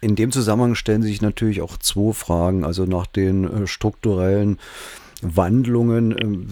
In dem Zusammenhang stellen sich natürlich auch zwei Fragen, also nach den äh, strukturellen Wandlungen, ähm,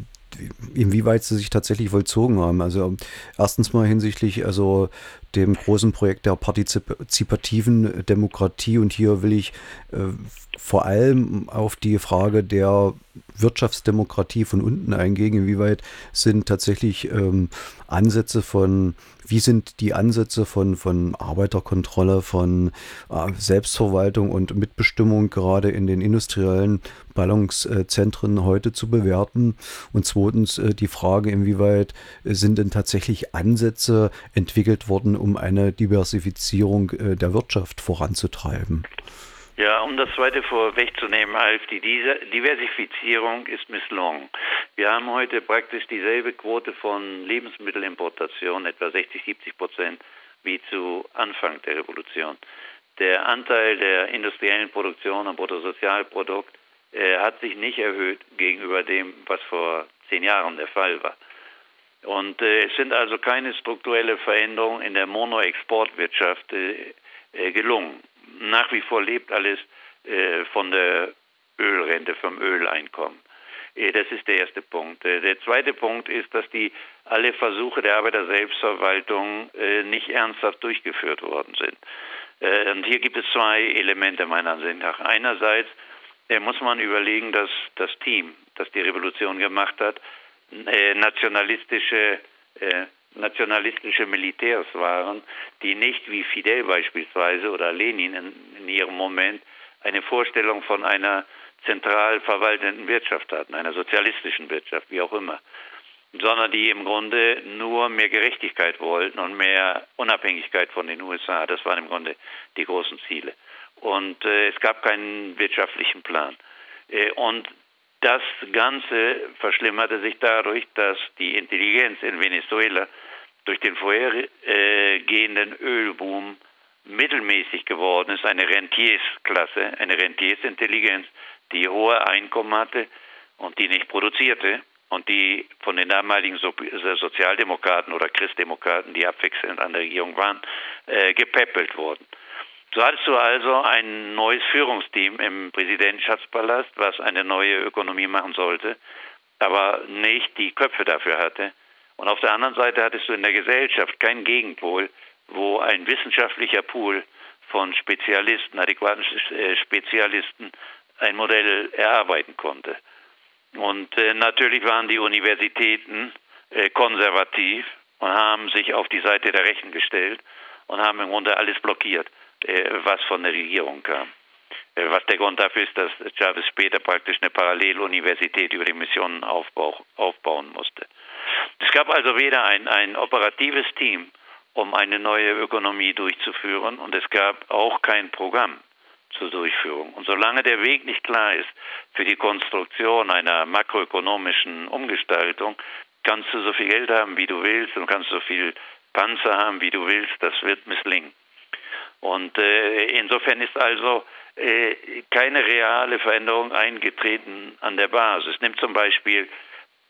inwieweit sie sich tatsächlich vollzogen haben. Also erstens mal hinsichtlich also dem großen Projekt der partizipativen Demokratie und hier will ich äh, vor allem auf die Frage der Wirtschaftsdemokratie von unten eingehen. Inwieweit sind tatsächlich ähm, Ansätze von, wie sind die Ansätze von, von Arbeiterkontrolle, von äh, Selbstverwaltung und Mitbestimmung gerade in den industriellen Ballungszentren heute zu bewerten? Und zweitens äh, die Frage, inwieweit sind denn tatsächlich Ansätze entwickelt worden, um eine Diversifizierung äh, der Wirtschaft voranzutreiben? Ja, um das zweite vorwegzunehmen, Alf, die Diversifizierung ist misslungen. Wir haben heute praktisch dieselbe Quote von Lebensmittelimportation, etwa 60, 70 Prozent, wie zu Anfang der Revolution. Der Anteil der industriellen Produktion am Bruttosozialprodukt äh, hat sich nicht erhöht gegenüber dem, was vor zehn Jahren der Fall war. Und äh, es sind also keine strukturelle Veränderungen in der Monoexportwirtschaft äh, äh gelungen nach wie vor lebt alles äh, von der Ölrente, vom Öleinkommen. Äh, das ist der erste Punkt. Äh, der zweite Punkt ist, dass die alle Versuche der Arbeiter-Selbstverwaltung äh, nicht ernsthaft durchgeführt worden sind. Äh, und hier gibt es zwei Elemente meiner Ansicht nach. Einerseits äh, muss man überlegen, dass das Team, das die Revolution gemacht hat, nationalistische nationalistische Militärs waren, die nicht wie Fidel beispielsweise oder Lenin in, in ihrem Moment eine Vorstellung von einer zentral verwaltenden Wirtschaft hatten, einer sozialistischen Wirtschaft, wie auch immer, sondern die im Grunde nur mehr Gerechtigkeit wollten und mehr Unabhängigkeit von den USA. Das waren im Grunde die großen Ziele. Und äh, es gab keinen wirtschaftlichen Plan. Äh, und das Ganze verschlimmerte sich dadurch, dass die Intelligenz in Venezuela durch den vorhergehenden Ölboom mittelmäßig geworden ist, eine Rentiersklasse, eine Rentiersintelligenz, die hohe Einkommen hatte und die nicht produzierte und die von den damaligen Sozialdemokraten oder Christdemokraten, die abwechselnd an der Regierung waren, äh, gepäppelt wurden. So hattest du also ein neues Führungsteam im Präsidentschaftspalast, was eine neue Ökonomie machen sollte, aber nicht die Köpfe dafür hatte. Und auf der anderen Seite hattest du in der Gesellschaft keinen Gegenpol, wo ein wissenschaftlicher Pool von Spezialisten, adäquaten äh, Spezialisten, ein Modell erarbeiten konnte. Und äh, natürlich waren die Universitäten äh, konservativ und haben sich auf die Seite der Rechten gestellt und haben im Grunde alles blockiert. Äh, was von der Regierung kam. Äh, was der Grund dafür ist, dass Chavez später praktisch eine Paralleluniversität über die Missionen aufbau, aufbauen musste. Es gab also weder ein, ein operatives Team, um eine neue Ökonomie durchzuführen, und es gab auch kein Programm zur Durchführung. Und solange der Weg nicht klar ist für die Konstruktion einer makroökonomischen Umgestaltung, kannst du so viel Geld haben, wie du willst, und kannst so viel Panzer haben, wie du willst, das wird misslingen. Und äh, insofern ist also äh, keine reale Veränderung eingetreten an der Basis. Nimmt zum Beispiel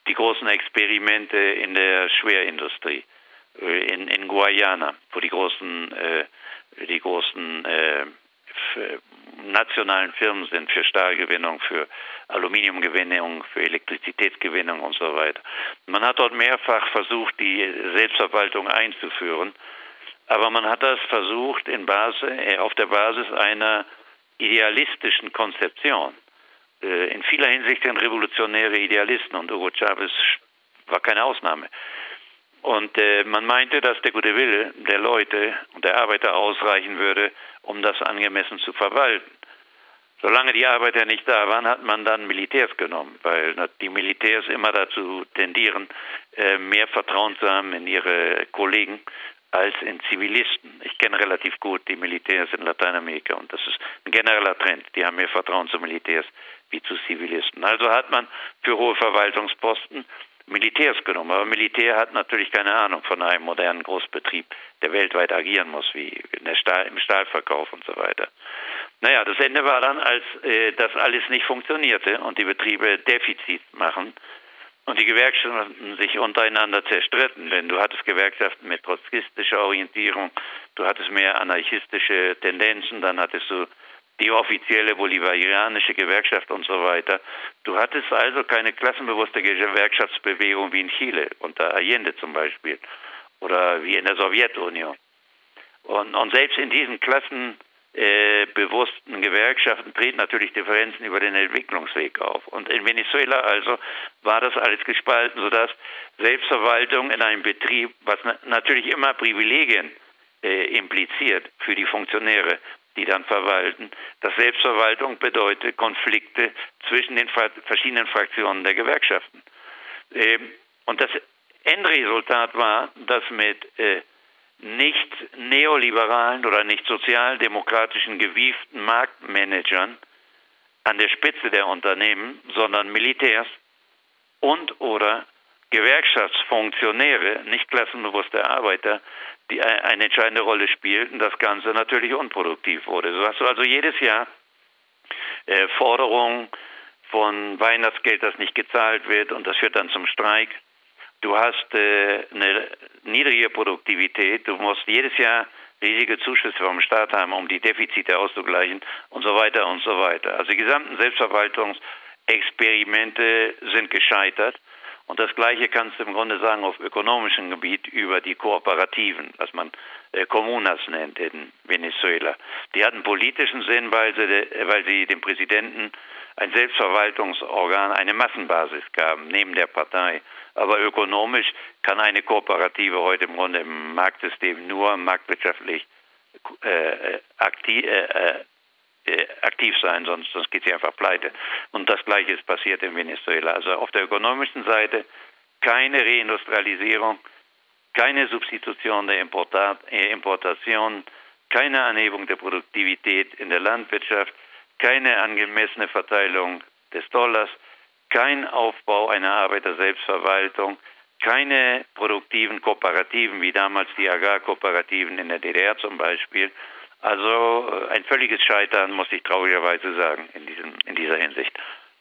die großen Experimente in der Schwerindustrie äh, in, in Guayana, wo die großen, äh, die großen äh, nationalen Firmen sind für Stahlgewinnung, für Aluminiumgewinnung, für Elektrizitätsgewinnung und so weiter. Man hat dort mehrfach versucht, die Selbstverwaltung einzuführen aber man hat das versucht in Basis, äh, auf der Basis einer idealistischen Konzeption. Äh, in vieler Hinsicht sind revolutionäre Idealisten und Hugo Chavez war keine Ausnahme. Und äh, man meinte, dass der gute Wille der Leute und der Arbeiter ausreichen würde, um das angemessen zu verwalten. Solange die Arbeiter nicht da waren, hat man dann Militärs genommen, weil die Militärs immer dazu tendieren, mehr Vertrauen zu haben in ihre Kollegen als in Zivilisten. Ich kenne relativ gut die Militärs in Lateinamerika und das ist ein genereller Trend. Die haben mehr Vertrauen zu Militärs wie zu Zivilisten. Also hat man für hohe Verwaltungsposten Militärs genommen. Aber Militär hat natürlich keine Ahnung von einem modernen Großbetrieb, der weltweit agieren muss, wie Stahl, im Stahlverkauf und so weiter. Naja, das Ende war dann, als äh, das alles nicht funktionierte und die Betriebe Defizit machen und die Gewerkschaften sich untereinander zerstritten, denn du hattest Gewerkschaften mit trotzkistischer Orientierung, du hattest mehr anarchistische Tendenzen, dann hattest du die offizielle bolivarianische Gewerkschaft und so weiter. Du hattest also keine klassenbewusste Gewerkschaftsbewegung wie in Chile, unter Allende zum Beispiel, oder wie in der Sowjetunion. Und, und selbst in diesen klassenbewussten Gewerkschaften treten natürlich Differenzen über den Entwicklungsweg auf. Und in Venezuela also war das alles gespalten, sodass Selbstverwaltung in einem Betrieb, was na natürlich immer Privilegien äh, impliziert für die Funktionäre, die dann verwalten, dass Selbstverwaltung bedeutet Konflikte zwischen den verschiedenen Fraktionen der Gewerkschaften. Ähm, und das Endresultat war, dass mit äh, nicht neoliberalen oder nicht sozialdemokratischen gewieften Marktmanagern an der Spitze der Unternehmen, sondern Militärs und oder Gewerkschaftsfunktionäre, nicht klassenbewusste Arbeiter, die eine entscheidende Rolle spielten, das Ganze natürlich unproduktiv wurde. So hast du also jedes Jahr äh, Forderungen von Weihnachtsgeld, das nicht gezahlt wird und das führt dann zum Streik. Du hast äh, eine niedrige Produktivität, du musst jedes Jahr riesige Zuschüsse vom Staat haben, um die Defizite auszugleichen und so weiter und so weiter. Also die gesamten Selbstverwaltungsexperimente sind gescheitert. Und das Gleiche kannst du im Grunde sagen auf ökonomischem Gebiet über die Kooperativen, was man äh, Kommunas nennt in Venezuela. Die hatten politischen Sinn, weil sie, weil sie dem Präsidenten ein Selbstverwaltungsorgan, eine Massenbasis gaben, neben der Partei. Aber ökonomisch kann eine Kooperative heute im Grunde im Marktsystem nur marktwirtschaftlich äh, aktiv, äh, äh aktiv sein, sonst, sonst geht sie einfach pleite. Und das Gleiche ist passiert in Venezuela. Also auf der ökonomischen Seite keine Reindustrialisierung, keine Substitution der Importat, äh, Importation, keine Anhebung der Produktivität in der Landwirtschaft, keine angemessene Verteilung des Dollars, kein Aufbau einer Arbeiter-Selbstverwaltung, keine produktiven Kooperativen wie damals die Agrarkooperativen in der DDR zum Beispiel also äh, ein völliges Scheitern, muss ich traurigerweise sagen, in, diesem, in dieser Hinsicht.